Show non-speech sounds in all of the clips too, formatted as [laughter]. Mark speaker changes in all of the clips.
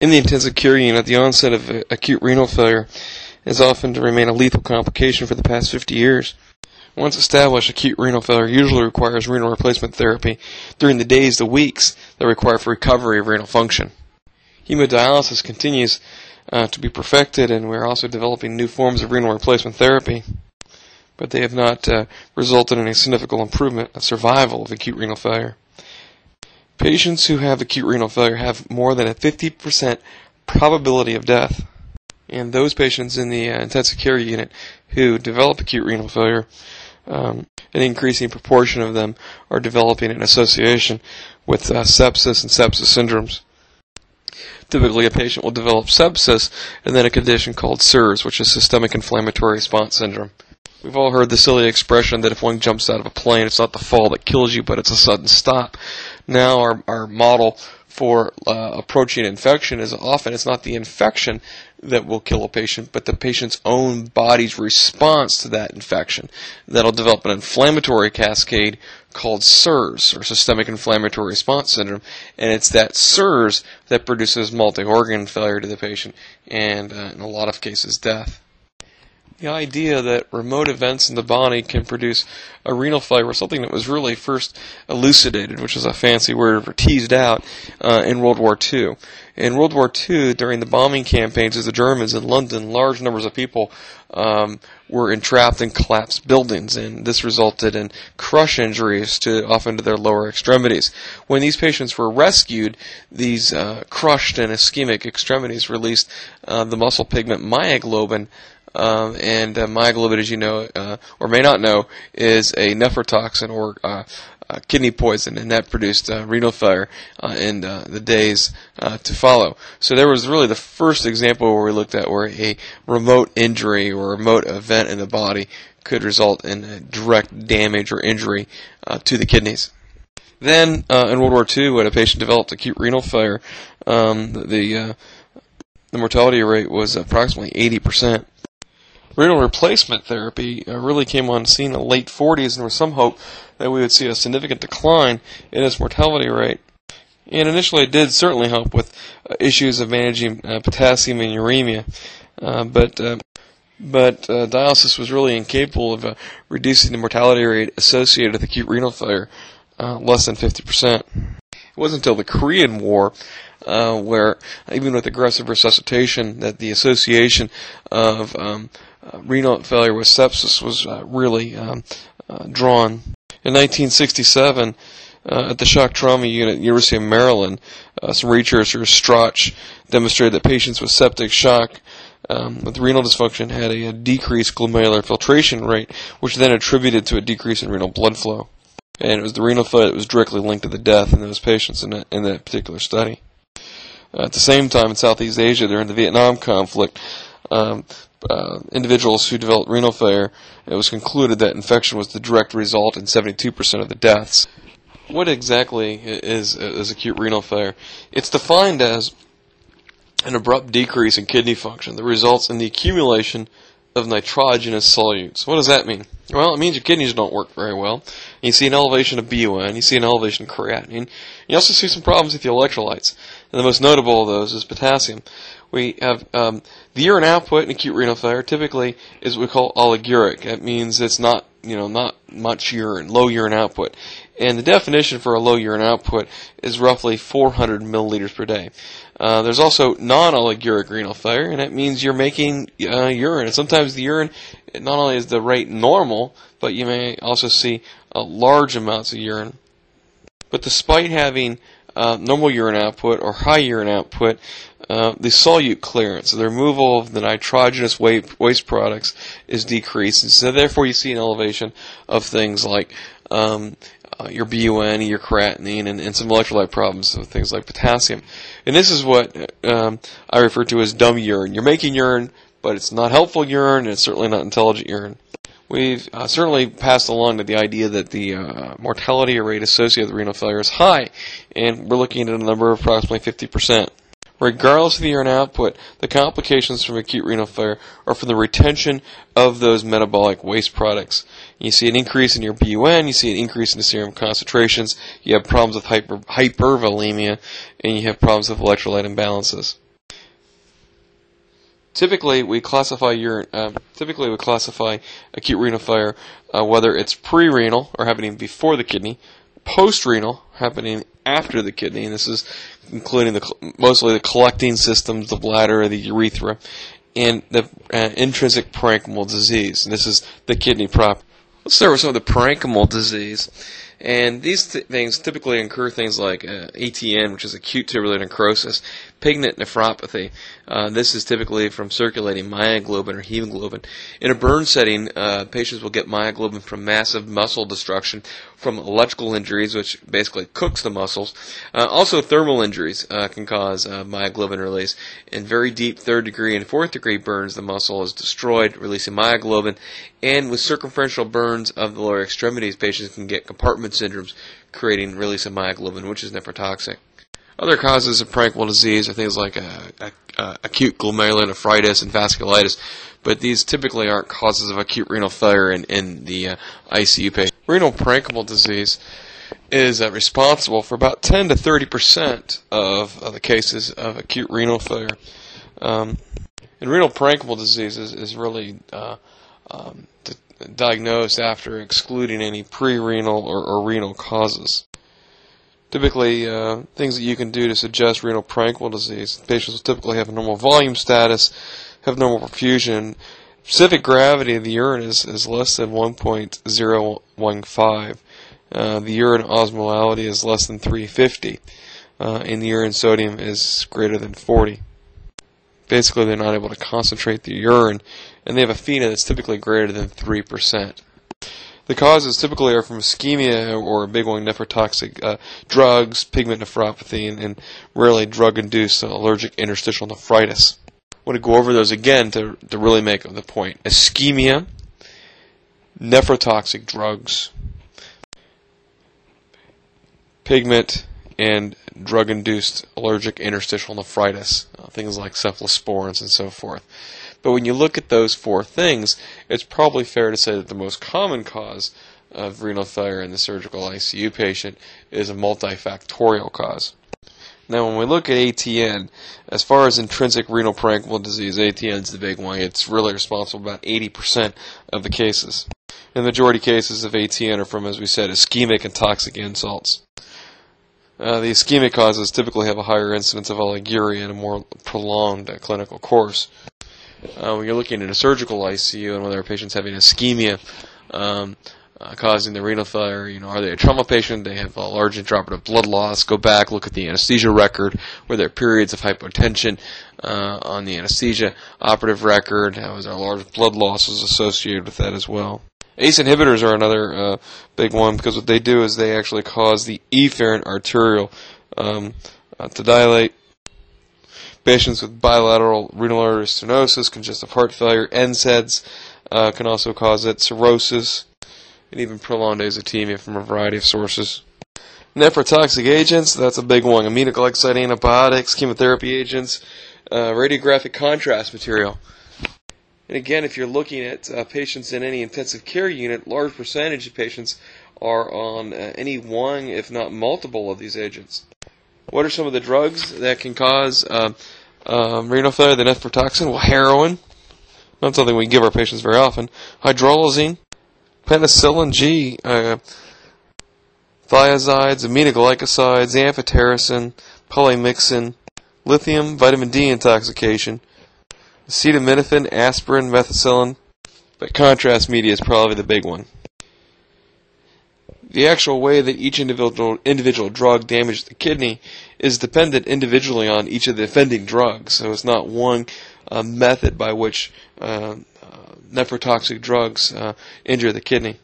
Speaker 1: In the intensive care unit, the onset of acute renal failure has often to remain a lethal complication for the past 50 years. Once established, acute renal failure usually requires renal replacement therapy during the days to weeks that require for recovery of renal function. Hemodialysis continues uh, to be perfected, and we're also developing new forms of renal replacement therapy, but they have not uh, resulted in a significant improvement of survival of acute renal failure. Patients who have acute renal failure have more than a 50% probability of death. And those patients in the uh, intensive care unit who develop acute renal failure, um, an increasing proportion of them are developing an association with uh, sepsis and sepsis syndromes. Typically, a patient will develop sepsis and then a condition called SIRS, which is systemic inflammatory response syndrome. We've all heard the silly expression that if one jumps out of a plane, it's not the fall that kills you, but it's a sudden stop. Now, our, our model for uh, approaching infection is often it's not the infection that will kill a patient, but the patient's own body's response to that infection. That'll develop an inflammatory cascade called SIRS, or Systemic Inflammatory Response Syndrome, and it's that SIRS that produces multi-organ failure to the patient, and uh, in a lot of cases, death. The idea that remote events in the body can produce a renal failure was something that was really first elucidated, which is a fancy word for teased out, uh, in World War II. In World War II, during the bombing campaigns of the Germans in London, large numbers of people um, were entrapped in collapsed buildings, and this resulted in crush injuries to often to their lower extremities. When these patients were rescued, these uh, crushed and ischemic extremities released uh, the muscle pigment myoglobin, um, and uh, myoglobin, as you know, uh, or may not know, is a nephrotoxin or uh, uh kidney poison, and that produced uh, renal failure uh, in the days to follow. So there was really the first example where we looked at where a remote injury or remote event in the body could result in direct damage or injury to the kidneys. Then in World War II, when a patient developed acute renal failure, um, the the mortality rate was approximately 80% renal replacement therapy uh, really came on scene in the late 40s, and there was some hope that we would see a significant decline in its mortality rate. And initially, it did certainly help with uh, issues of managing uh, potassium and uremia, uh, but uh, but uh, dialysis was really incapable of reducing the mortality rate associated with acute renal failure, less than 50%. It wasn't until the Korean War where even with aggressive resuscitation, that the association of um, renal failure with sepsis was uh, really um, uh, drawn. In 1967, uh, at the shock trauma unit at University of Maryland, uh, some researchers, Strach, demonstrated that patients with septic shock um, with renal dysfunction had a, a, decreased glomerular filtration rate, which then attributed to a decrease in renal blood flow. And it was the renal failure that was directly linked to the death in those patients in that, in that particular study. Uh, at the same time, in Southeast Asia, during the Vietnam conflict, um, uh, individuals who developed renal failure, it was concluded that infection was the direct result in 72% of the deaths. What exactly is, is acute renal failure? It's defined as an abrupt decrease in kidney function that results in the accumulation of nitrogenous solutes. What does that mean? Well, it means your kidneys don't work very well. You see an elevation of BUN, you see an elevation of creatinine. You also see some problems with the electrolytes. And the most notable of those is potassium. We have um, the urine output in acute renal failure typically is what we call oliguric. That means it's not, you know, not much urine, low urine output. And the definition for a low urine output is roughly 400 milliliters per day. Uh, there's also non-oliguric renal failure, and that means you're making uh, urine. And sometimes the urine, not only is the rate normal, but you may also see uh, large amounts of urine. But despite having uh, normal urine output or high urine output, uh, the solute clearance, the removal of the nitrogenous waste products, is decreased. And so therefore you see an elevation of things like um, uh, your BUN, your creatinine, and, and, some electrolyte problems, things like potassium. And this is what um, I refer to as dumb urine. You're making urine, but it's not helpful urine, and it's certainly not intelligent urine. We've uh, certainly passed along to the idea that the uh, mortality rate associated with renal failure is high, and we're looking at a number of approximately 50%. Regardless of the urine output, the complications from acute renal failure are from the retention of those metabolic waste products. You see an increase in your BUN, you see an increase in the serum concentrations, you have problems with hyper, hypervolemia, and you have problems with electrolyte imbalances. Typically, we classify urine. Uh, typically, we classify acute renal failure uh, whether it's pre-renal or happening before the kidney, post-renal happening after the kidney, and this is including the mostly the collecting systems, the bladder, the urethra, and the uh, intrinsic parenchymal disease. And this is the kidney prop. Let's start with some of the parenchymal disease. And these th- things typically incur things like uh, ATN, which is acute tubular necrosis, pigment nephropathy. Uh, this is typically from circulating myoglobin or hemoglobin. In a burn setting, uh, patients will get myoglobin from massive muscle destruction, from electrical injuries, which basically cooks the muscles. Uh, also, thermal injuries uh, can cause uh, myoglobin release. In very deep third degree and fourth degree burns, the muscle is destroyed, releasing myoglobin. And with circumferential burns of the lower extremities, patients can get compartment syndromes, creating release of myoglobin, which is nephrotoxic. Other causes of parenchymal disease are things like uh, uh, acute glomerulonephritis and vasculitis, but these typically aren't causes of acute renal failure in, in the uh, ICU patient. Renal parenchymal disease is uh, responsible for about 10 to 30 percent of, of, the cases of acute renal failure. Um, and renal parenchymal disease is, is really uh, um, diagnosed after excluding any pre-renal or, or renal causes. Typically, uh, things that you can do to suggest renal parenchymal disease. Patients will typically have a normal volume status, have normal perfusion. Specific gravity of the urine is, is less than 1.015. Uh, the urine osmolality is less than 350, uh, and the urine sodium is greater than 40. Basically, they're not able to concentrate the urine, and they have a FeNa that's typically greater than 3%. The causes typically are from ischemia or big one nephrotoxic uh, drugs, pigment nephropathy, and, and rarely drug-induced allergic interstitial nephritis. I want to go over those again to, to really make the point. Ischemia, nephrotoxic drugs, pigment, and drug-induced allergic interstitial nephritis, uh, things like cephalosporins and so forth. But when you look at those four things, it's probably fair to say that the most common cause of renal failure in the surgical ICU patient is a multifactorial cause. Now, when we look at ATN, as far as intrinsic renal parenchymal disease, ATN is the big one. It's really responsible about 80% of the cases. And the majority cases of ATN are from, as we said, ischemic and toxic insults. Uh, the ischemic causes typically have a higher incidence of oliguria and a more prolonged uh, clinical course uh, when you're looking at a surgical ICU and whether a patient's having ischemia um, uh, causing the renal failure, you know, are they a trauma patient? They have a large intraoperative blood loss. Go back, look at the anesthesia record. Were there are periods of hypotension uh, on the anesthesia operative record? How is there large blood losses associated with that as well? ACE inhibitors are another uh, big one because what they do is they actually cause the efferent arteriole um, uh, to dilate Patients with bilateral renal artery stenosis, congestive heart failure, NSAIDs uh, can also cause it, cirrhosis, and even prolonged azotemia from a variety of sources. Nephrotoxic agents, that's a big one. Aminoglycoside antibiotics, chemotherapy agents, uh, radiographic contrast material. And again, if you're looking at uh, patients in any intensive care unit, large percentage of patients are on uh, any one, if not multiple, of these agents. What are some of the drugs that can cause uh, um, renal failure? The nephrotoxin, well, heroin, not something we give our patients very often. Hydralazine, penicillin G, uh, thiazides, aminoglycosides, amphotericin, polymyxin, lithium, vitamin D intoxication, acetaminophen, aspirin, methicillin. But contrast media is probably the big one the actual way that each individual individual drug damages the kidney is dependent individually on each of the offending drugs. So it's not one uh, method by which uh, uh, nephrotoxic drugs uh, injure the kidney.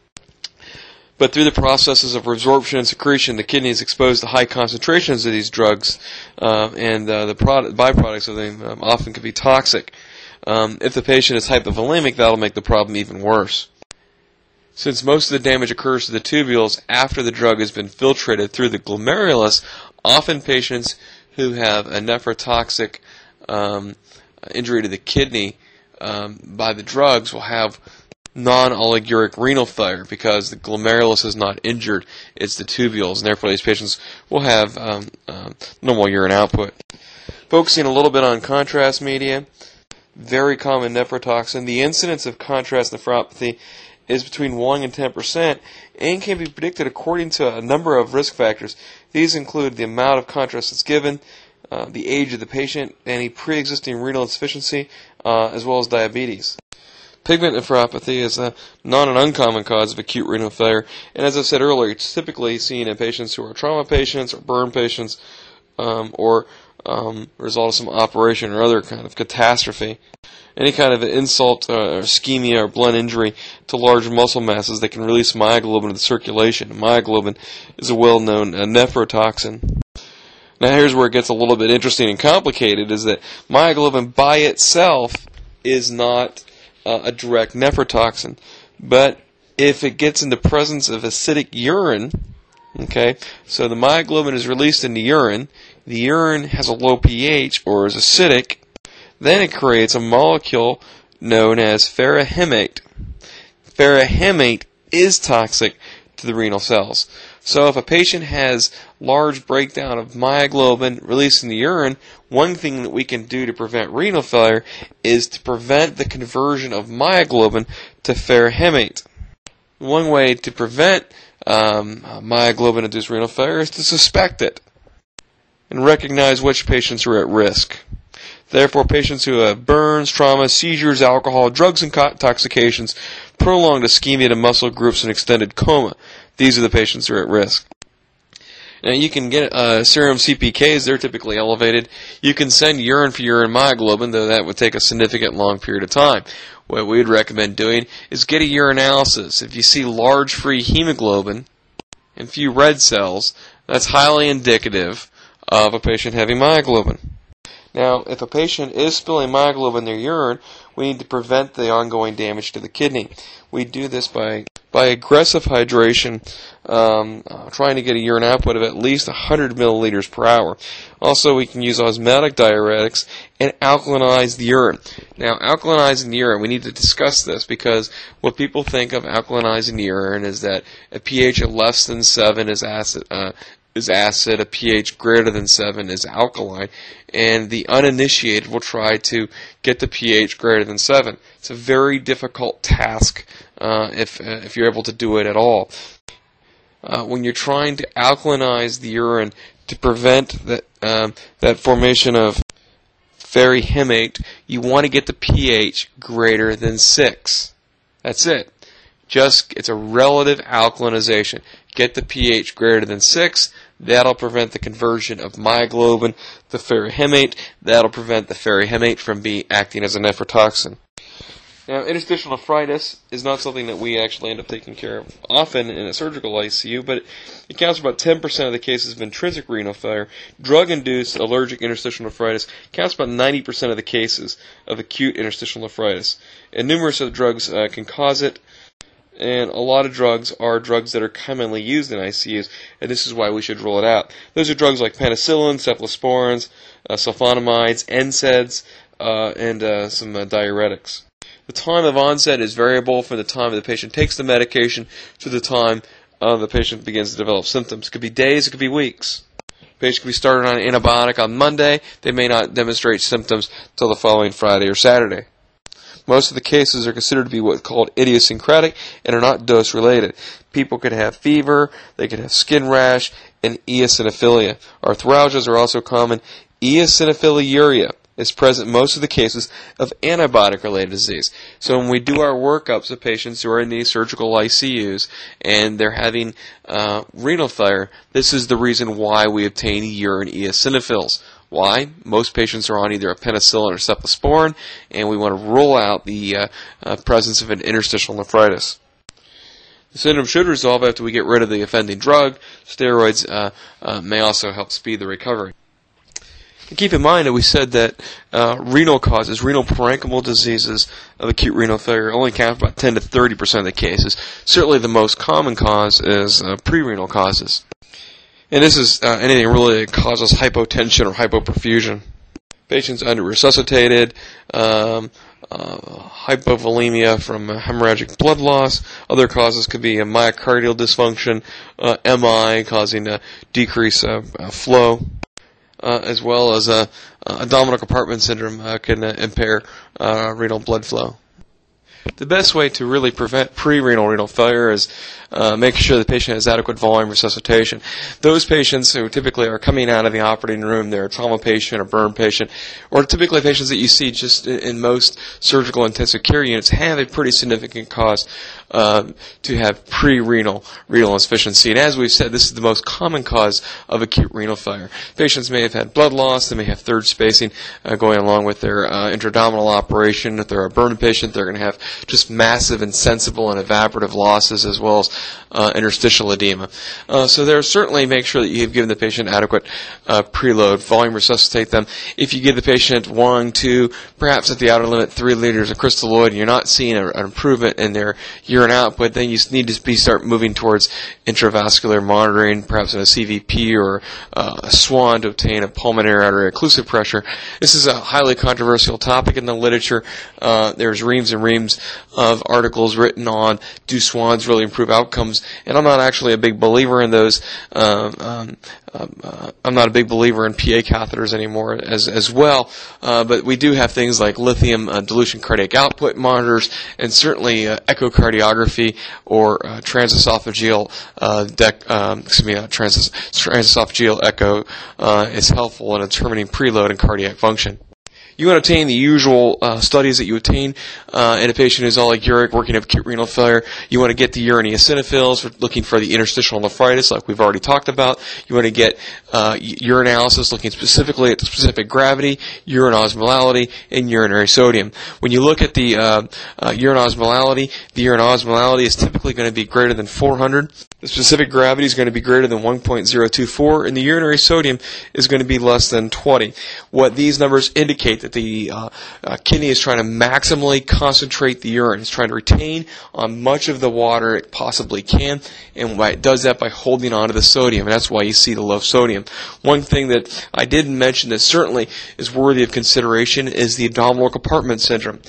Speaker 1: But through the processes of resorption and secretion, the kidney is exposed to high concentrations of these drugs, uh, and uh, the product, byproducts of them um, often can be toxic. Um, if the patient is hypovolemic, that'll make the problem even worse. Since most of the damage occurs to the tubules after the drug has been filtrated through the glomerulus, often patients who have a nephrotoxic um, injury to the kidney um, by the drugs will have non-oliguric renal failure because the glomerulus is not injured; it's the tubules, and therefore these patients will have um, um, normal urine output. Focusing a little bit on contrast media, very common nephrotoxin. The incidence of contrast nephropathy is between 1 and 10% and can be predicted according to a number of risk factors. These include the amount of contrast that's given, uh, the age of the patient, any pre existing renal insufficiency, uh, as well as diabetes. Pigment nephropathy is a not an uncommon cause of acute renal failure, and as I said earlier, it's typically seen in patients who are trauma patients or burn patients, um, or um, result of some operation or other kind of catastrophe. Any kind of insult uh, or ischemia or blunt injury to large muscle masses that can release myoglobin to the circulation. Myoglobin is a well-known uh, nephrotoxin. Now here's where it gets a little bit interesting and complicated is that myoglobin by itself is not uh, a direct nephrotoxin. But if it gets in the presence of acidic urine, okay, so the myoglobin is released into urine, the urine has a low pH or is acidic, then it creates a molecule known as ferrihemate. Ferrihemate is toxic to the renal cells. So if a patient has large breakdown of myoglobin released in the urine, one thing that we can do to prevent renal failure is to prevent the conversion of myoglobin to ferrihemate. One way to prevent um, myoglobin-induced renal failure is to suspect it and recognize which patients are at risk. Therefore, patients who have burns, trauma, seizures, alcohol, drugs and intoxications, prolonged ischemia to muscle groups, and extended coma, these are the patients who are at risk. Now you can get uh, serum CPKs; they're typically elevated. You can send urine for urine myoglobin, though that would take a significant long period of time. What we'd recommend doing is get a urinalysis. If you see large free hemoglobin and few red cells, that's highly indicative of a patient having myoglobin. Now, if a patient is spilling myoglobin in their urine, we need to prevent the ongoing damage to the kidney. We do this by by aggressive hydration, um, uh, trying to get a urine output of at least 100 milliliters per hour. Also, we can use osmotic diuretics and alkalinize the urine. Now, alkalinizing the urine, we need to discuss this because what people think of alkalinizing the urine is that a pH of less than 7 is acid, uh, is acid, a pH greater than 7 is alkaline, and the uninitiated will try to get the pH greater than 7. It's a very difficult task uh, if, uh, if you're able to do it at all. Uh, when you're trying to alkalinize the urine to prevent that, um, that formation of ferrihemate, you want to get the pH greater than 6. That's it. Just, it's a relative alkalinization. Get the pH greater than 6, That'll prevent the conversion of myoglobin to ferrihemate. That'll prevent the ferrihemate from be acting as a nephrotoxin. Now, interstitial nephritis is not something that we actually end up taking care of often in a surgical ICU, but it accounts for about 10% of the cases of intrinsic renal failure. Drug-induced allergic interstitial nephritis accounts for about 90% of the cases of acute interstitial nephritis. And numerous other drugs uh, can cause it and a lot of drugs are drugs that are commonly used in ICUs, and this is why we should rule it out. Those are drugs like penicillin, cephalosporins, uh, sulfonamides, NSAIDs, uh, and uh, some uh, diuretics. The time of onset is variable from the time the patient takes the medication to the time uh, the patient begins to develop symptoms. It could be days, it could be weeks. Patient could be started on an antibiotic on Monday. They may not demonstrate symptoms till the following Friday or Saturday. Most of the cases are considered to be what's called idiosyncratic and are not dose related. People could have fever, they could have skin rash, and eosinophilia. Arthralgias are also common. Eosinophiliuria is present in most of the cases of antibiotic related disease. So when we do our workups of patients who are in these surgical ICUs and they're having uh, renal failure, this is the reason why we obtain urine eosinophils. Why? Most patients are on either a penicillin or cephalosporin, and we want to rule out the uh, uh, presence of an interstitial nephritis. The syndrome should resolve after we get rid of the offending drug. Steroids uh, uh may also help speed the recovery. And keep in mind that we said that uh, renal causes, renal parenchymal diseases of acute renal failure only account for about 10 to 30 percent of the cases. Certainly the most common cause is uh, prerenal causes. And this is uh, anything really that causes hypotension or hypoperfusion. Patients under resuscitated, um, uh, hypovolemia from hemorrhagic blood loss. Other causes could be a myocardial dysfunction, uh, MI causing a decrease of uh, flow. uh, as well as a, abdominal compartment syndrome uh, can uh, impair uh, renal blood flow. The best way to really prevent pre-renal renal failure is uh, making sure the patient has adequate volume resuscitation. Those patients who typically are coming out of the operating room, they're a trauma patient, a burn patient, or typically patients that you see just in, in most surgical intensive care units have a pretty significant cause uh, to have pre-renal renal insufficiency. And as we've said, this is the most common cause of acute renal failure. Patients may have had blood loss, they may have third spacing uh, going along with their uh, operation. If they're a burn patient, they're going to have just massive insensible and evaporative losses as well as uh, interstitial edema. Uh, so there certainly make sure that you have given the patient adequate uh, preload, volume resuscitate them. If you give the patient one, two, perhaps at the outer limit three liters of crystalloid, and you're not seeing a, an improvement in their urine output, then you need to be start moving towards intravascular monitoring, perhaps in a CVP or uh, a SWAN to obtain a pulmonary artery occlusive pressure. This is a highly controversial topic in the literature. Uh, there's reams and reams of articles written on do SWANs really improve outcomes, and I'm not actually a big believer in those. Um, um, uh, I'm not a big believer in PA catheters anymore as as well, uh, but we do have things like lithium uh, dilution cardiac output monitors, and certainly uh, echocardiography or uh, transesophageal uh, dec- um, excuse me, trans- transesophageal echo is helpful in determining preload and cardiac function you want to obtain the usual uh, studies that you obtain uh, in a patient who's oliguric, working up acute renal failure. You want to get the urine eosinophils, looking for the interstitial nephritis, like we've already talked about. You want to get uh, urinalysis, looking specifically at the specific gravity, urine osmolality, and urinary sodium. When you look at the uh, uh, urine osmolality, the urine osmolality is typically going to be greater than 400. The specific gravity is going to be greater than 1.024, and the urinary sodium is going to be less than 20. What these numbers indicate that the uh, uh, kidney is trying to maximally concentrate the urine. It's trying to retain on much of the water it possibly can, and it does that by holding on to the sodium, and that's why you see the low sodium. One thing that I didn't mention that certainly is worthy of consideration is the abdominal compartment syndrome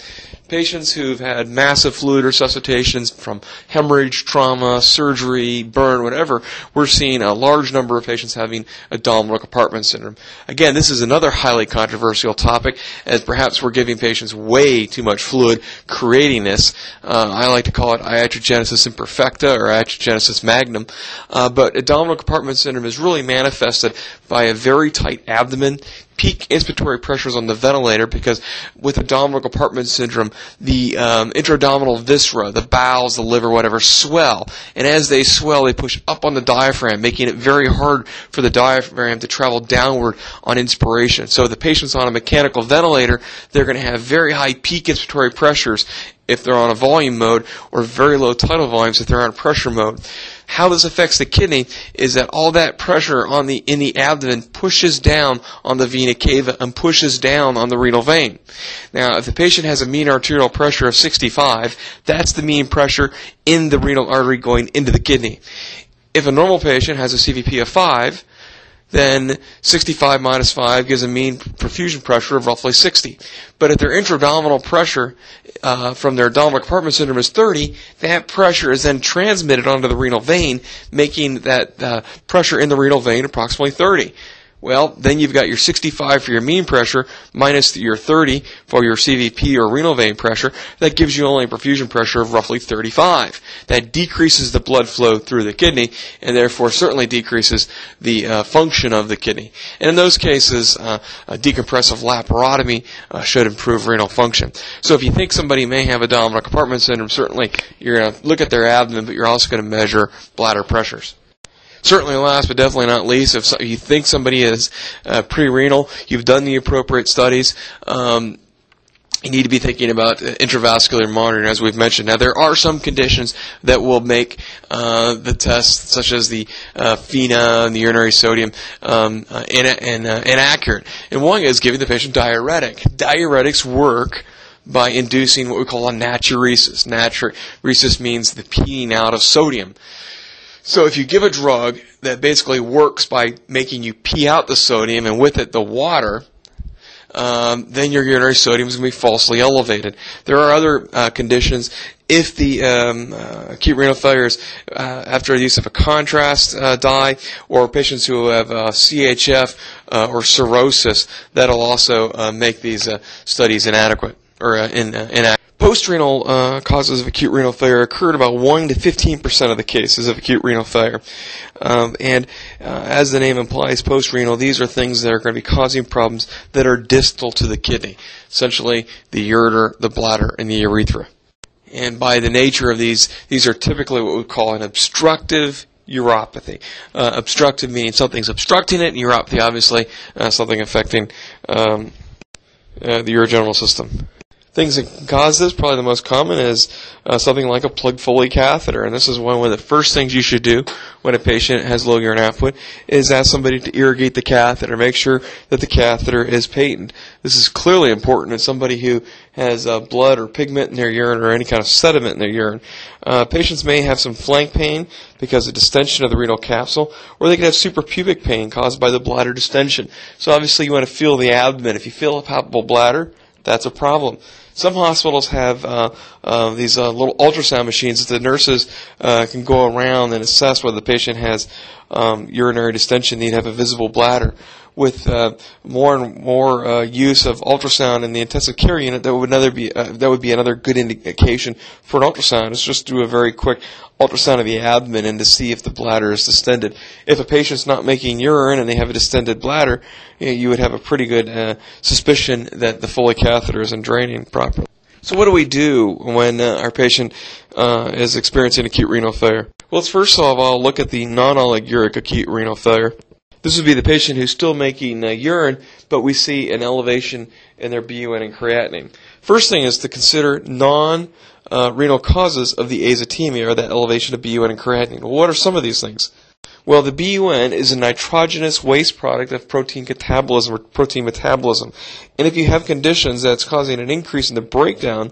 Speaker 1: patients who've had massive fluid resuscitations from hemorrhage, trauma, surgery, burn, whatever, we're seeing a large number of patients having abdominal compartment syndrome. Again, this is another highly controversial topic, as perhaps we're giving patients way too much fluid, creating this. Uh, I like to call it iatrogenesis imperfecta or iatrogenesis magnum. Uh, but abdominal compartment syndrome is really manifested by a very tight abdomen, peak inspiratory pressures on the ventilator because with abdominal compartment syndrome, the um, viscera, the bowels, the liver, whatever, swell. And as they swell, they push up on the diaphragm, making it very hard for the diaphragm to travel downward on inspiration. So the patient's on a mechanical ventilator, they're going to have very high peak inspiratory pressures if they're on a volume mode or very low tidal volumes if they're on pressure mode how this affects the kidney is that all that pressure on the in the abdomen pushes down on the vena cava and pushes down on the renal vein. Now, if the patient has a mean arterial pressure of 65, that's the mean pressure in the renal artery going into the kidney. If a normal patient has a CVP of 5, then 65 minus 5 gives a mean perfusion pressure of roughly 60. But if their intra-abdominal pressure uh, from their abdominal compartment syndrome is 30, that pressure is then transmitted onto the renal vein, making that uh, pressure in the renal vein approximately 30. Well, then you've got your 65 for your mean pressure minus your 30 for your CVP or renal vein pressure. That gives you only a perfusion pressure of roughly 35. That decreases the blood flow through the kidney and therefore certainly decreases the uh, function of the kidney. And in those cases, uh, a decompressive laparotomy uh, should improve renal function. So if you think somebody may have abdominal compartment syndrome, certainly you're going to look at their abdomen, but you're also going to measure bladder pressures. Certainly last, but definitely not least, if you think somebody is uh, pre-renal, you've done the appropriate studies, um, you need to be thinking about intravascular monitoring, as we've mentioned. Now, there are some conditions that will make uh, the test, such as the uh, and the urinary sodium, um, uh, in, in, uh, inaccurate. And one is giving the patient diuretic. Diuretics work by inducing what we call a natriuresis. Natriuresis means the peeing out of sodium. So if you give a drug that basically works by making you pee out the sodium and with it the water, um, then your urinary sodium is going to be falsely elevated. There are other uh, conditions. If the um, uh, acute renal failures uh, after the use of a contrast uh, dye, or patients who have uh, CHF uh, or cirrhosis, that'll also make these studies inadequate or in, inaccurate. Postrenal uh, causes of acute renal failure occur in about 1 to 15% of the cases of acute renal failure. Um, and uh, as the name implies, postrenal, these are things that are going to be causing problems that are distal to the kidney, essentially the ureter, the bladder, and the urethra. And by the nature of these, these are typically what we call an obstructive uropathy. Uh, obstructive meaning something's obstructing it, and uropathy, obviously, uh, something affecting um, uh, the urogenital system. Things that cause this, probably the most common is uh, something like a plug Foley catheter. And this is one of the first things you should do when a patient has low urine output is ask somebody to irrigate the catheter. Make sure that the catheter is patent. This is clearly important in somebody who has uh, blood or pigment in their urine or any kind of sediment in their urine. Uh, patients may have some flank pain because of distension of the renal capsule, or they could have suprapubic pain caused by the bladder distension. So obviously you want to feel the abdomen. If you feel a palpable bladder, that's a problem. Some hospitals have uh, uh, these uh, little ultrasound machines that the nurses uh, can go around and assess whether the patient has um, urinary distension, to have a visible bladder with uh, more and more uh, use of ultrasound in the intensive care unit, that would another be uh, that would be another good indication for an ultrasound. Is just do a very quick ultrasound of the abdomen and to see if the bladder is distended. If a patient's not making urine and they have a distended bladder, you, know, you would have a pretty good uh, suspicion that the Foley catheter isn't draining properly. So what do we do when uh, our patient uh, is experiencing acute renal failure? Well, let's first of all look at the non-oliguric acute renal failure. This would be the patient who's still making uh, urine, but we see an elevation in their BUN and creatinine. First thing is to consider non uh, renal causes of the azotemia or that elevation of BUN and creatinine. Well, what are some of these things? Well, the BUN is a nitrogenous waste product of protein catabolism or protein metabolism. And if you have conditions that's causing an increase in the breakdown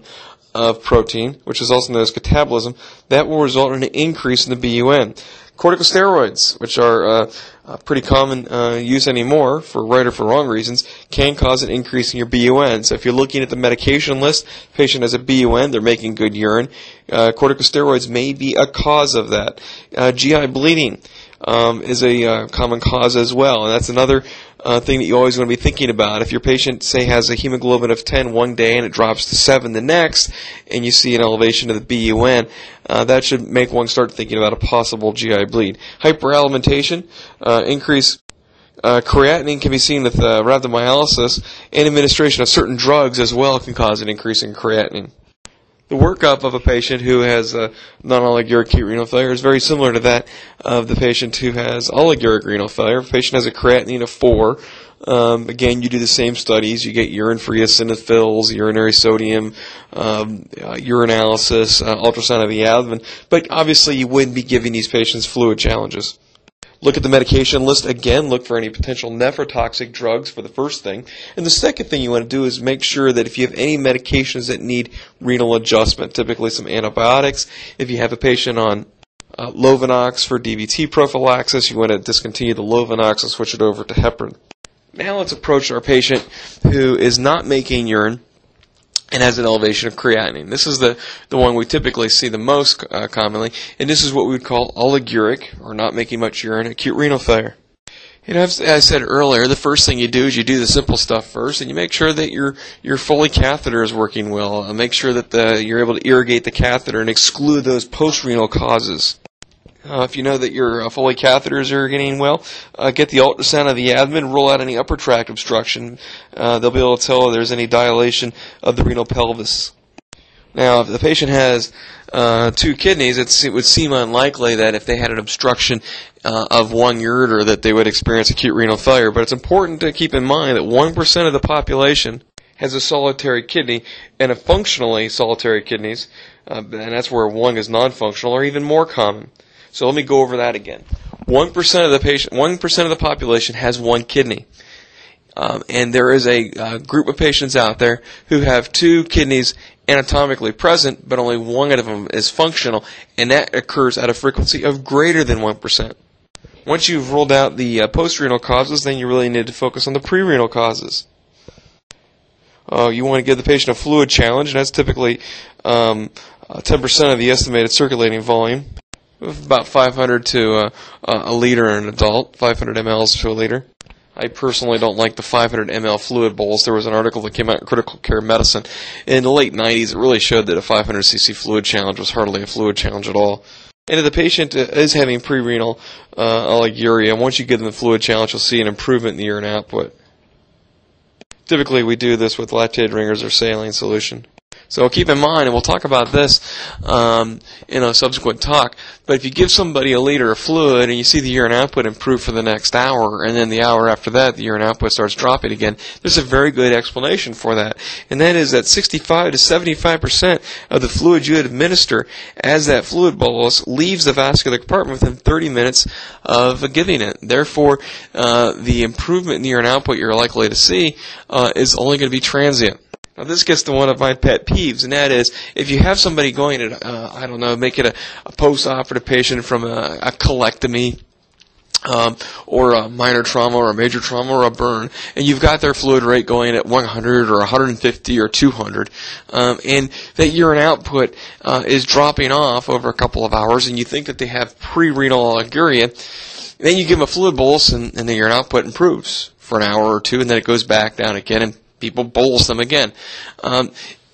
Speaker 1: of protein, which is also known as catabolism, that will result in an increase in the BUN. Corticosteroids, which are uh, uh, pretty common uh, use anymore for right or for wrong reasons, can cause an increase in your BUN. So if you're looking at the medication list, patient has a BUN, they're making good urine. Uh, corticosteroids may be a cause of that. Uh, GI bleeding um, is a uh, common cause as well, and that's another uh, thing that you always want to be thinking about. If your patient, say, has a hemoglobin of 10 one day and it drops to 7 the next, and you see an elevation of the BUN, uh, that should make one start thinking about a possible GI bleed. Hyperalimentation, uh, increase uh, creatinine can be seen with uh, rhabdomyolysis, and administration of certain drugs as well can cause an increase in creatinine. The workup of a patient who has a non-oliguric acute renal failure is very similar to that of the patient who has oliguric renal failure. If a patient has a creatinine of 4, um, again, you do the same studies. You get urine-free eosinophils, urinary sodium, um, uh, urinalysis, uh, ultrasound of the abdomen. But obviously, you wouldn't be giving these patients fluid challenges. Look at the medication list again. Look for any potential nephrotoxic drugs for the first thing. And the second thing you want to do is make sure that if you have any medications that need renal adjustment, typically some antibiotics, if you have a patient on uh, Lovenox for DVT prophylaxis, you want to discontinue the Lovenox and switch it over to heparin. Now let's approach our patient who is not making urine and has an elevation of creatinine. This is the, the one we typically see the most uh, commonly, and this is what we would call oliguric, or not making much urine, acute renal failure. Know, as I said earlier, the first thing you do is you do the simple stuff first, and you make sure that your your Foley catheter is working well. Uh, make sure that the, you're able to irrigate the catheter and exclude those post-renal causes. Uh, if you know that your uh, Foley catheters are getting well, uh, get the ultrasound of the abdomen, rule out any upper tract obstruction. Uh, they'll be able to tell if there's any dilation of the renal pelvis. Now, if the patient has uh, two kidneys, it would seem unlikely that if they had an obstruction uh, of one ureter that they would experience acute renal failure. But it's important to keep in mind that 1% of the population has a solitary kidney, and a functionally solitary kidneys, and that's where one is non-functional, are even more common. So let me go over that again. 1% of the patient, 1% of the population has one kidney. Um, and there is a uh, group of patients out there who have two kidneys anatomically present, but only one of them is functional, and that occurs at a frequency of greater than 1%. Once you've ruled out the uh, post-renal causes, then you really need to focus on the pre-renal causes. uh, you want to give the patient a fluid challenge, and that's typically um, 10% of the estimated circulating volume, about 500 to uh, a liter in an adult, 500 mLs to a liter. I personally don't like the 500 ml fluid bolus. There was an article that came out in Critical Care Medicine in the late 90s. It really showed that a 500 cc fluid challenge was hardly a fluid challenge at all. And if the patient is having pre-renal uh, oliguria, once you give them the fluid challenge, you'll see an improvement in the urine output. Typically, we do this with lactated ringers or saline solution. So keep in mind, and we'll talk about this um, in a subsequent talk, but if you give somebody a liter of fluid and you see the urine output improve for the next hour, and then the hour after that the urine output starts dropping again, there's a very good explanation for that. And that is that 65 to 75% of the fluid you administer as that fluid bolus leaves the vascular compartment within 30 minutes of giving it. Therefore, uh, the improvement in the urine output you're likely to see uh, is only going to be transient. Now this gets to one of my pet peeves, and that is if you have somebody going to, uh, I don't know, make it a, a post-operative patient from a, a colectomy, um, or a minor trauma or a major trauma or a burn, and you've got their fluid rate going at 100 or 150 or 200, um, and that urine output uh, is dropping off over a couple of hours, and you think that they have pre-renal oliguria, then you give them a fluid bolus, and, and the urine output improves for an hour or two, and then it goes back down again, and people bolus them again. Um,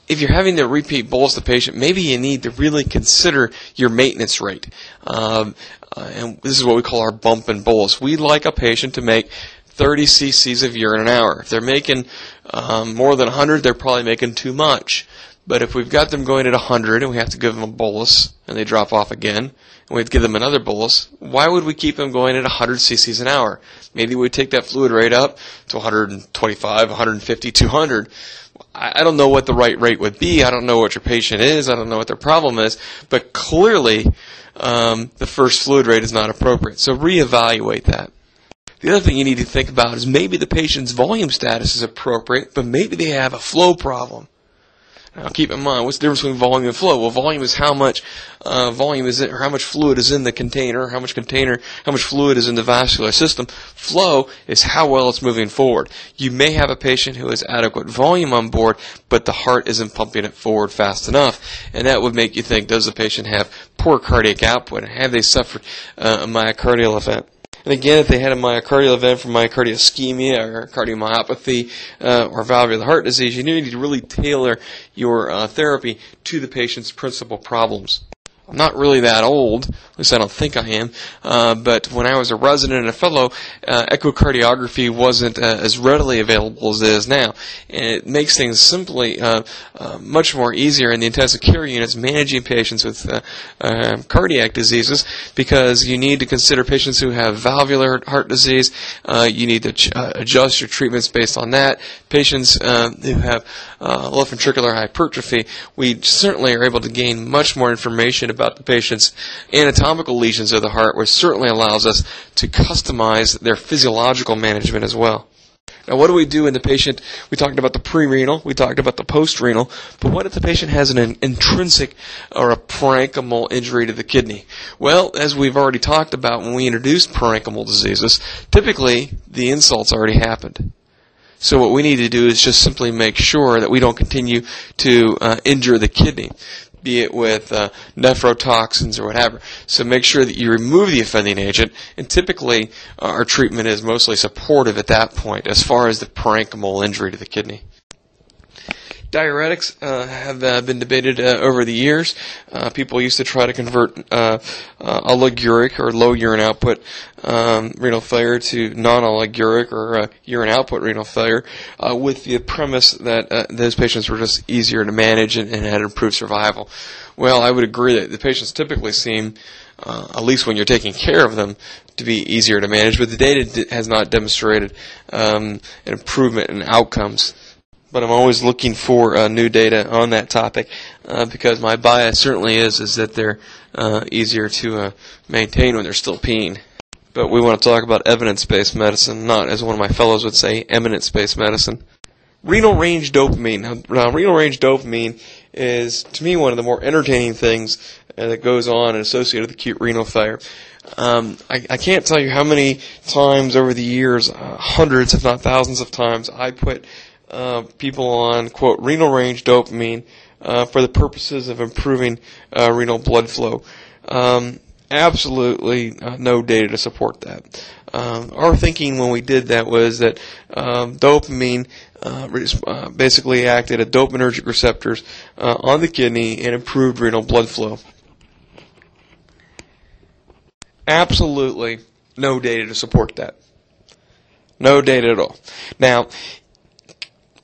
Speaker 1: if you're having to repeat bolus the patient, maybe you need to really consider your maintenance rate. Um, uh, and this is what we call our bump and bolus. We'd like a patient to make 30 cc's of urine an hour. If they're making um, more than 100, they're probably making too much. But if we've got them going at 100 and we have to give them a bolus and they drop off again, and we give them another bolus, why would we keep them going at 100 cc's an hour? Maybe we take that fluid rate up to 125, 150, 200. I don't know what the right rate would be. I don't know what your patient is. I don't know what their problem is. But clearly, um, the first fluid rate is not appropriate. So reevaluate that. The other thing you need to think about is maybe the patient's volume status is appropriate, but maybe they have a flow problem. Now, keep in mind, what's the difference between volume and flow? Well, volume is how much uh, volume is it, or how much fluid is in the container, how much container, how much fluid is in the vascular system. Flow is how well it's moving forward. You may have a patient who has adequate volume on board, but the heart isn't pumping it forward fast enough, and that would make you think: Does the patient have poor cardiac output? Have they suffered uh, a myocardial event? And again, if they had a myocardial event from myocardial ischemia or cardiomyopathy uh, or valvular heart disease, you need to really tailor your uh, therapy to the patient's principal problems. I'm not really that old, at least I don't think I am. Uh, but when I was a resident and a fellow, uh, echocardiography wasn't uh, as readily available as it is now, and it makes things simply uh, uh, much more easier in the intensive care units managing patients with uh, um, cardiac diseases because you need to consider patients who have valvular heart disease. you need to ch- adjust your treatments based on that. Patients who have left ventricular hypertrophy, we certainly are able to gain much more information about the patient's anatomical lesions of the heart, which certainly allows us to customize their physiological management as well. Now, what do we do in the patient? We talked about the pre-renal, we talked about the post-renal, but what if the patient has an intrinsic or a parenchymal injury to the kidney? Well, as we've already talked about when we introduced parenchymal diseases, typically the insult's already happened. So what we need to do is just simply make sure that we don't continue to uh, injure the kidney be it with uh, nephrotoxins or whatever. So make sure that you remove the offending agent, and typically uh, our treatment is mostly supportive at that point as far as the parenchymal injury to the kidney. Diuretics uh, have uh, been debated uh, over the years. Uh, people used to try to convert uh, uh, oliguric or low urine output um, renal failure to non-oliguric or urine output renal failure with the premise that those patients were just easier to manage and, and, had improved survival. Well, I would agree that the patients typically seem, at least when you're taking care of them, to be easier to manage, but the data has not demonstrated um, an improvement in outcomes but I'm always looking for uh, new data on that topic uh, because my bias certainly is is that they're uh, easier to uh, maintain when they're still peeing. But we want to talk about evidence-based medicine, not as one of my fellows would say, eminence-based medicine. Renal range dopamine. Now, renal range dopamine is, to me, one of the more entertaining things uh, that goes on and associated with acute renal failure. Um, I, I, can't tell you how many times over the years, uh, hundreds, if not thousands of times, I put uh, people on quote renal range dopamine uh, for the purposes of improving uh, renal blood flow. Um, absolutely uh, no data to support that. Um, our thinking when we did that was that um, dopamine uh, uh, basically acted at dopaminergic receptors uh, on the kidney and improved renal blood flow. Absolutely no data to support that. No data at all. Now,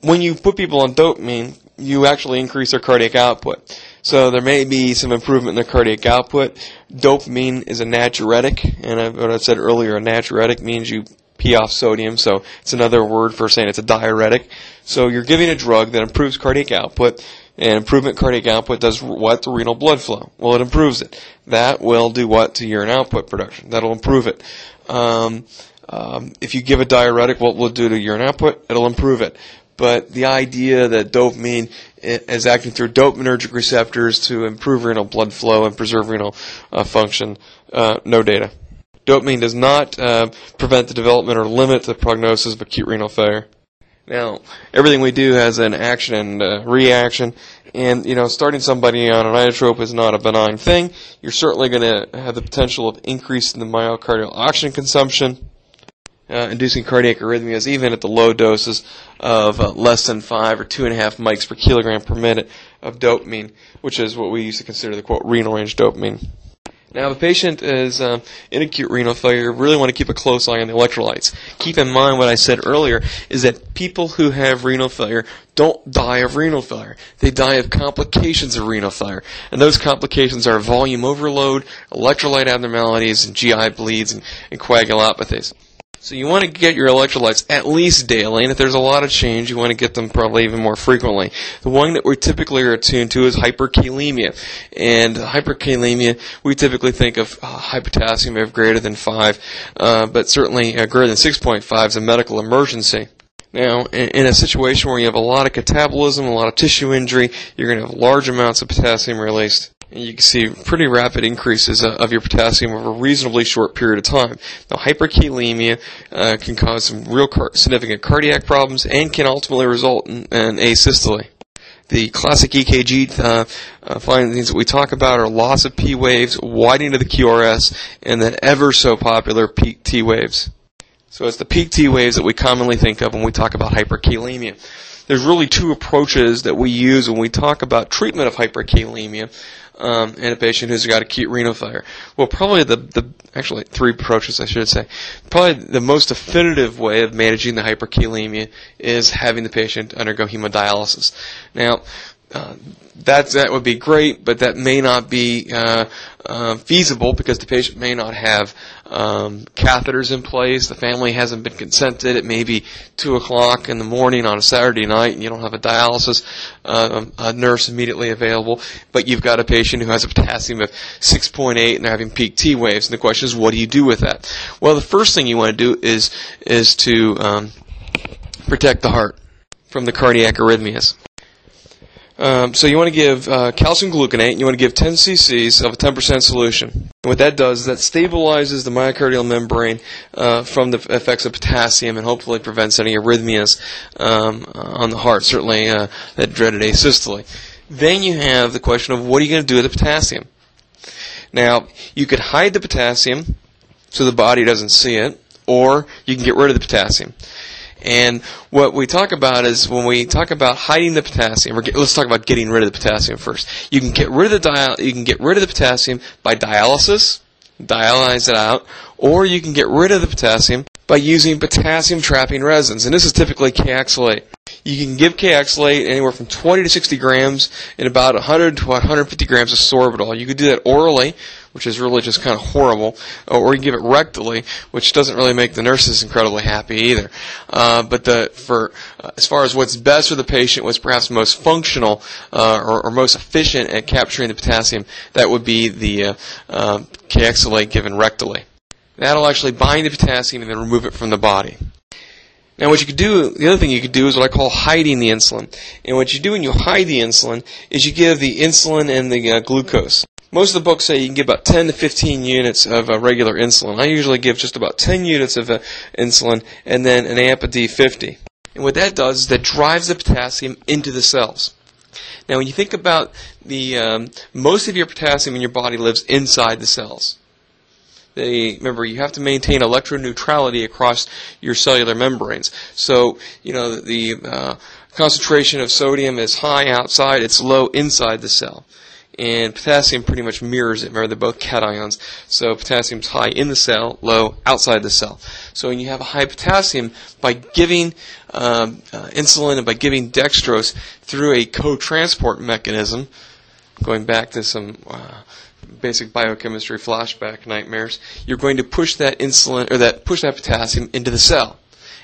Speaker 1: when you put people on dopamine, you actually increase their cardiac output. So there may be some improvement in their cardiac output. Dopamine is a natriuretic, and what I said earlier, a natriuretic means you pee off sodium, so it's another word for saying it's a diuretic. So you're giving a drug that improves cardiac output, and improvement cardiac output does what to renal blood flow? Well, it improves it. That will do what to urine output production? That'll improve it. Um, um, if you give a diuretic, what will it do to urine output? It'll improve it. But the idea that dopamine is acting through dopaminergic receptors to improve renal blood flow and preserve renal uh, function, uh, no data. Dopamine does not uh, prevent the development or limit the prognosis of acute renal failure. Now, everything we do has an action and uh, reaction, and you know, starting somebody on an inotrope is not a benign thing. You're certainly going to have the potential of increasing the myocardial oxygen consumption, uh, inducing cardiac arrhythmias, even at the low doses of uh, less than five or two and a half mics per kilogram per minute of dopamine, which is what we used to consider the quote renal range dopamine. Now, if a patient is um, in acute renal failure, really want to keep a close eye on the electrolytes. Keep in mind what I said earlier is that people who have renal failure don't die of renal failure. They die of complications of renal failure. And those complications are volume overload, electrolyte abnormalities, and GI bleeds and, and coagulopathies. So you want to get your electrolytes at least daily, and if there's a lot of change, you want to get them probably even more frequently. The one that we typically are attuned to is hyperkalemia. And hyperkalemia, we typically think of uh, high potassium of greater than 5, uh, but certainly uh, greater than 6.5 is a medical emergency. Now, in a situation where you have a lot of catabolism, a lot of tissue injury, you're going to have large amounts of potassium released and you can see pretty rapid increases of your potassium over a reasonably short period of time. Now, hyperkalemia uh, can cause some real car- significant cardiac problems and can ultimately result in, in asystole. The classic EKG uh, uh, findings that we talk about are loss of P waves, widening of the QRS, and then ever so popular peak T waves. So it's the peak T waves that we commonly think of when we talk about hyperkalemia there's really two approaches that we use when we talk about treatment of hyperkalemia um, in a patient who's got acute renal failure. Well, probably the, the actually three approaches I should say. Probably the most definitive way of managing the hyperkalemia is having the patient undergo hemodialysis. Now, uh, that that would be great, but that may not be uh, uh, feasible because the patient may not have um, catheters in place. The family hasn't been consented. It may be two o'clock in the morning on a Saturday night, and you don't have a dialysis uh, a nurse immediately available. But you've got a patient who has a potassium of 6.8, and they're having peak T waves. And the question is, what do you do with that? Well, the first thing you want to do is is to um, protect the heart from the cardiac arrhythmias. Um, so you want to give uh, calcium gluconate. You want to give 10 cc's of a 10% solution. And what that does is that stabilizes the myocardial membrane uh, from the effects of potassium and hopefully prevents any arrhythmias um, on the heart. Certainly uh, that dreaded asystole. Then you have the question of what are you going to do with the potassium? Now you could hide the potassium so the body doesn't see it, or you can get rid of the potassium. And what we talk about is when we talk about hiding the potassium, or get, let's talk about getting rid of the potassium first. You can get rid of the dial, you can get rid of the potassium by dialysis, dialyze it out, or you can get rid of the potassium by using potassium trapping resins. And this is typically Kayexalate. You can give Kayexalate anywhere from 20 to 60 grams in about 100 to 150 grams of sorbitol. You could do that orally, which is really just kind of horrible, or you give it rectally, which doesn't really make the nurses incredibly happy either. Uh, but the for uh, as far as what's best for the patient, what's perhaps most functional uh, or, or, most efficient at capturing the potassium, that would be the uh, uh, Kayexalate given rectally. That'll actually bind the potassium and then remove it from the body. Now, what you could do, the other thing you could do is what I call hiding the insulin. And what you do when you hide the insulin is you give the insulin and the uh, glucose. Most of the books say you can give about 10 to 15 units of uh, regular insulin. I usually give just about 10 units of uh, insulin and then an AMPA D50. And what that does is that drives the potassium into the cells. Now, when you think about the um, most of your potassium in your body lives inside the cells. They, remember, you have to maintain electroneutrality across your cellular membranes. So, you know, the uh, concentration of sodium is high outside, it's low inside the cell and potassium pretty much mirrors it. Remember, they're both cations. So potassium's high in the cell, low outside the cell. So when you have a high potassium, by giving um, uh, insulin and by giving dextrose through a co-transport mechanism, going back to some uh, basic biochemistry flashback nightmares, you're going to push that insulin or that push that potassium into the cell,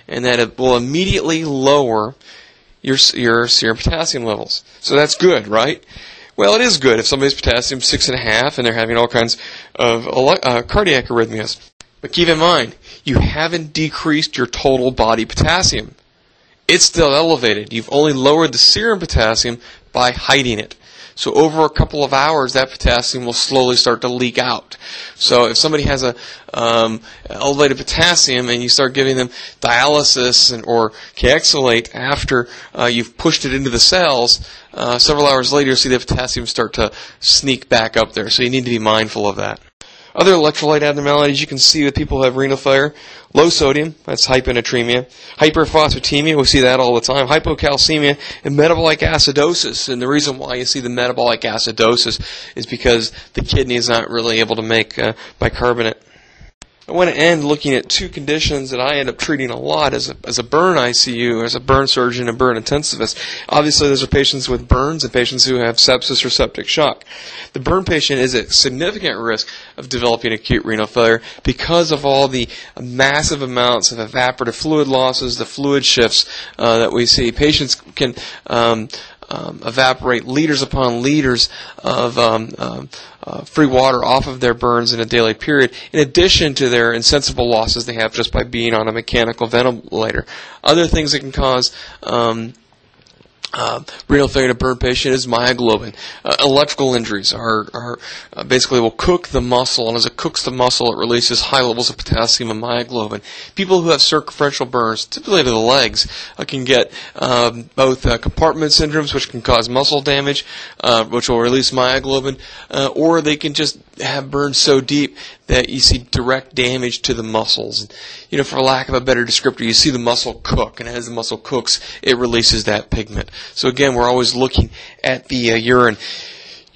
Speaker 1: and that it will immediately lower your your serum potassium levels. So that's good, right? Well, it is good if somebody's potassium six and a half and they're having all kinds of uh, cardiac arrhythmias. But keep in mind, you haven't decreased your total body potassium. It's still elevated. You've only lowered the serum potassium by hiding it. So over a couple of hours, that potassium will slowly start to leak out. So if somebody has a um, elevated potassium and you start giving them dialysis and, or Kayexalate after uh, you've pushed it into the cells, uh, several hours later you'll see the potassium start to sneak back up there. So you need to be mindful of that. Other electrolyte abnormalities you can see with people who have renal failure. Low sodium, that's hyponatremia. Hyperphosphatemia, we see that all the time. Hypocalcemia and metabolic acidosis. And the reason why you see the metabolic acidosis is because the kidney is not really able to make uh, bicarbonate. I want to end looking at two conditions that I end up treating a lot as a, as a burn ICU, as a burn surgeon and burn intensivist. Obviously, those are patients with burns and patients who have sepsis or septic shock. The burn patient is at significant risk of developing acute renal failure because of all the massive amounts of evaporative fluid losses, the fluid shifts uh, that we see. Patients can um, um, evaporate liters upon liters of um, um, uh, free water off of their burns in a daily period, in addition to their insensible losses they have just by being on a mechanical ventilator. Other things that can cause um, uh, renal failure in a burn patient is myoglobin. Uh, electrical injuries are, are uh, basically will cook the muscle, and as it cooks the muscle, it releases high levels of potassium and myoglobin. People who have circumferential burns, typically to the legs, uh, can get um, both uh, compartment syndromes, which can cause muscle damage, uh, which will release myoglobin, or they can just have burns so deep that you see direct damage to the muscles. You know, for lack of a better descriptor, you see the muscle cook, and as the muscle cooks, it releases that pigment. So again, we're always looking at the uh, urine.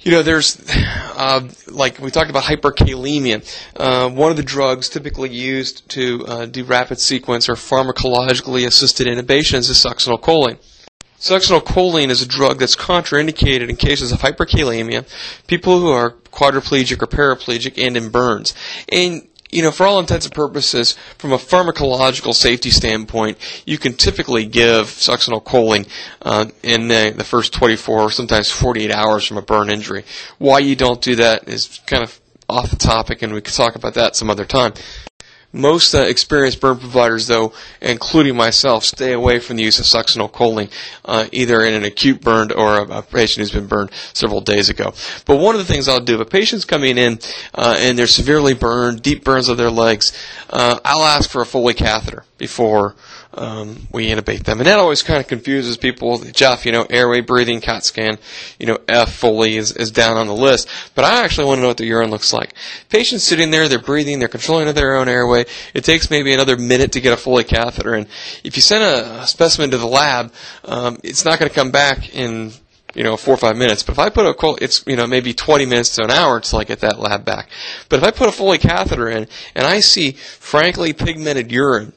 Speaker 1: You know, there's, [sighs] uh, like we talked about hyperkalemia. Uh, one of the drugs typically used to uh, do rapid sequence or pharmacologically assisted intubations is succinylcholine. Succinylcholine is a drug that's contraindicated in cases of hyperkalemia, people who are quadriplegic or paraplegic, and in burns. And you know, for all intents and purposes, from a pharmacological safety standpoint, you can typically give succinylcholine uh, in the, the first 24 or sometimes 48 hours from a burn injury. Why you don't do that is kind of off the topic, and we could talk about that some other time. Most uh, experienced burn providers, though, including myself, stay away from the use of succinylcholine, uh, either in an acute burn or a, a, patient who's been burned several days ago. But one of the things I'll do, if a patient's coming in uh, and they're severely burned, deep burns of their legs, uh, I'll ask for a Foley catheter before um, we intubate them. And that always kind of confuses people. Jeff, you know, airway breathing, CAT scan, you know, F Foley is, is down on the list. But I actually want to know what the urine looks like. Patients sitting there, they're breathing, they're controlling their own airway. It takes maybe another minute to get a Foley catheter. And if you send a, a specimen to the lab, um, it's not going to come back in you know, four or five minutes. But if I put a, it's, you know, maybe 20 minutes to an hour until I get that lab back. But if I put a Foley catheter in and I see frankly pigmented urine,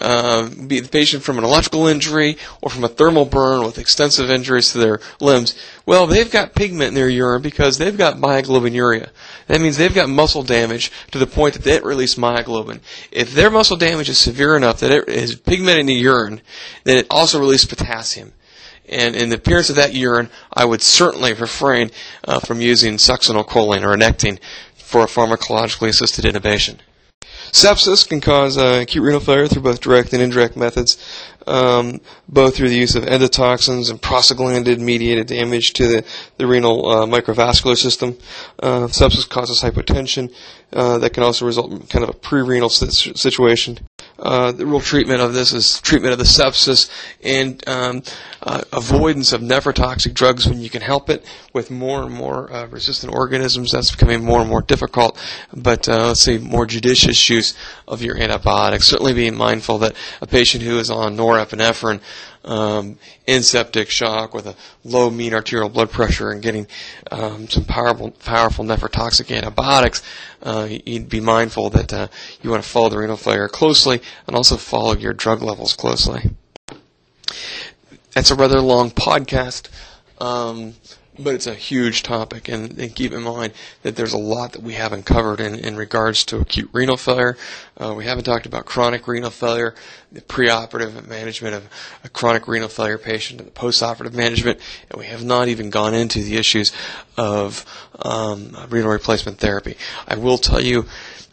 Speaker 1: uh, be the patient from an electrical injury or from a thermal burn with extensive injuries to their limbs, well, they've got pigment in their urine because they've got myoglobinuria. That means they've got muscle damage to the point that they release myoglobin. If their muscle damage is severe enough that it is pigment in the urine, then it also releases potassium. And in the appearance of that urine, I would certainly refrain uh, from using succinylcholine or anectine for a pharmacologically assisted intubation. Sepsis can cause uh, acute renal failure through both direct and indirect methods, um, both through the use of endotoxins and prostaglandin-mediated damage to the, the renal uh, microvascular system. Uh, sepsis causes hypotension uh, that can also result in kind of a pre-renal situation. Uh, the real treatment of this is treatment of the sepsis and um, uh, avoidance of nephrotoxic drugs when you can help it. With more and more uh, resistant organisms, that's becoming more and more difficult. But uh, let's say more judicious use of your antibiotics. Certainly being mindful that a patient who is on norepinephrine um, in septic shock with a low mean arterial blood pressure and getting um, some powerful, powerful nephrotoxic antibiotics, uh, you'd be mindful that uh, you want to follow the renal failure closely and also follow your drug levels closely. That's a rather long podcast. Um, but it's a huge topic, and, and, keep in mind that there's a lot that we haven't covered in, in regards to acute renal failure. Uh, we haven't talked about chronic renal failure, the preoperative management of a chronic renal failure patient, and the postoperative management, and we have not even gone into the issues of um, renal replacement therapy. I will tell you.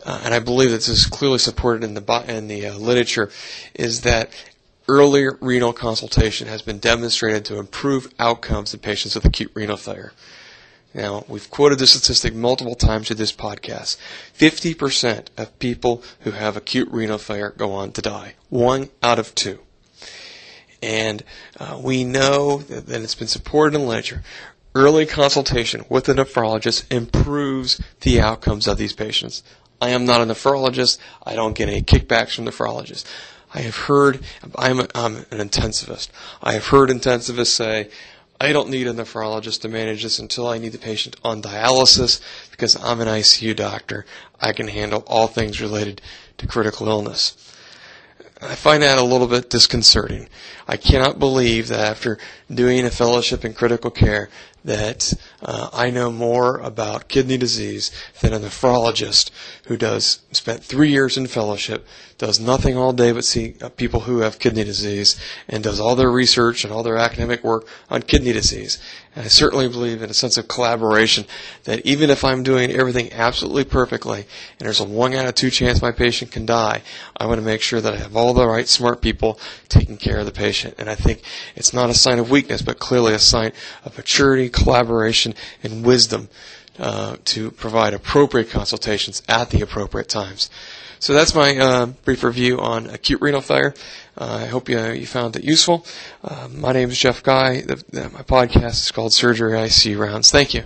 Speaker 1: Uh, and I believe that this is clearly supported in the in the uh, literature, is that earlier renal consultation has been demonstrated to improve outcomes in patients with acute renal failure. Now, we've quoted this statistic multiple times in this podcast. 50% of people who have acute renal failure go on to die. One out of two. And uh, we know that, that it's been supported in literature. Early consultation with a nephrologist improves the outcomes of these patients. I am not a nephrologist. I don't get any kickbacks from nephrologists. I have heard, I'm, a, I'm an intensivist. I have heard intensivists say, I don't need a nephrologist to manage this until I need the patient on dialysis because I'm an ICU doctor. I can handle all things related to critical illness. I find that a little bit disconcerting. I cannot believe that after doing a fellowship in critical care that uh, I know more about kidney disease than a nephrologist who does spent three years in fellowship, does nothing all day but see uh, people who have kidney disease, and does all their research and all their academic work on kidney disease. And I certainly believe in a sense of collaboration that even if I'm doing everything absolutely perfectly, and there's a one out of two chance my patient can die, I want to make sure that I have all the right smart people taking care of the patient. And I think it's not a sign of weakness, but clearly a sign of maturity, collaboration, and wisdom uh, to provide appropriate consultations at the appropriate times. So that's my uh, brief review on acute renal failure. Uh, I hope you, you found it useful. Uh, my name is Jeff Guy. The, the, my podcast is called Surgery ICU Rounds. Thank you.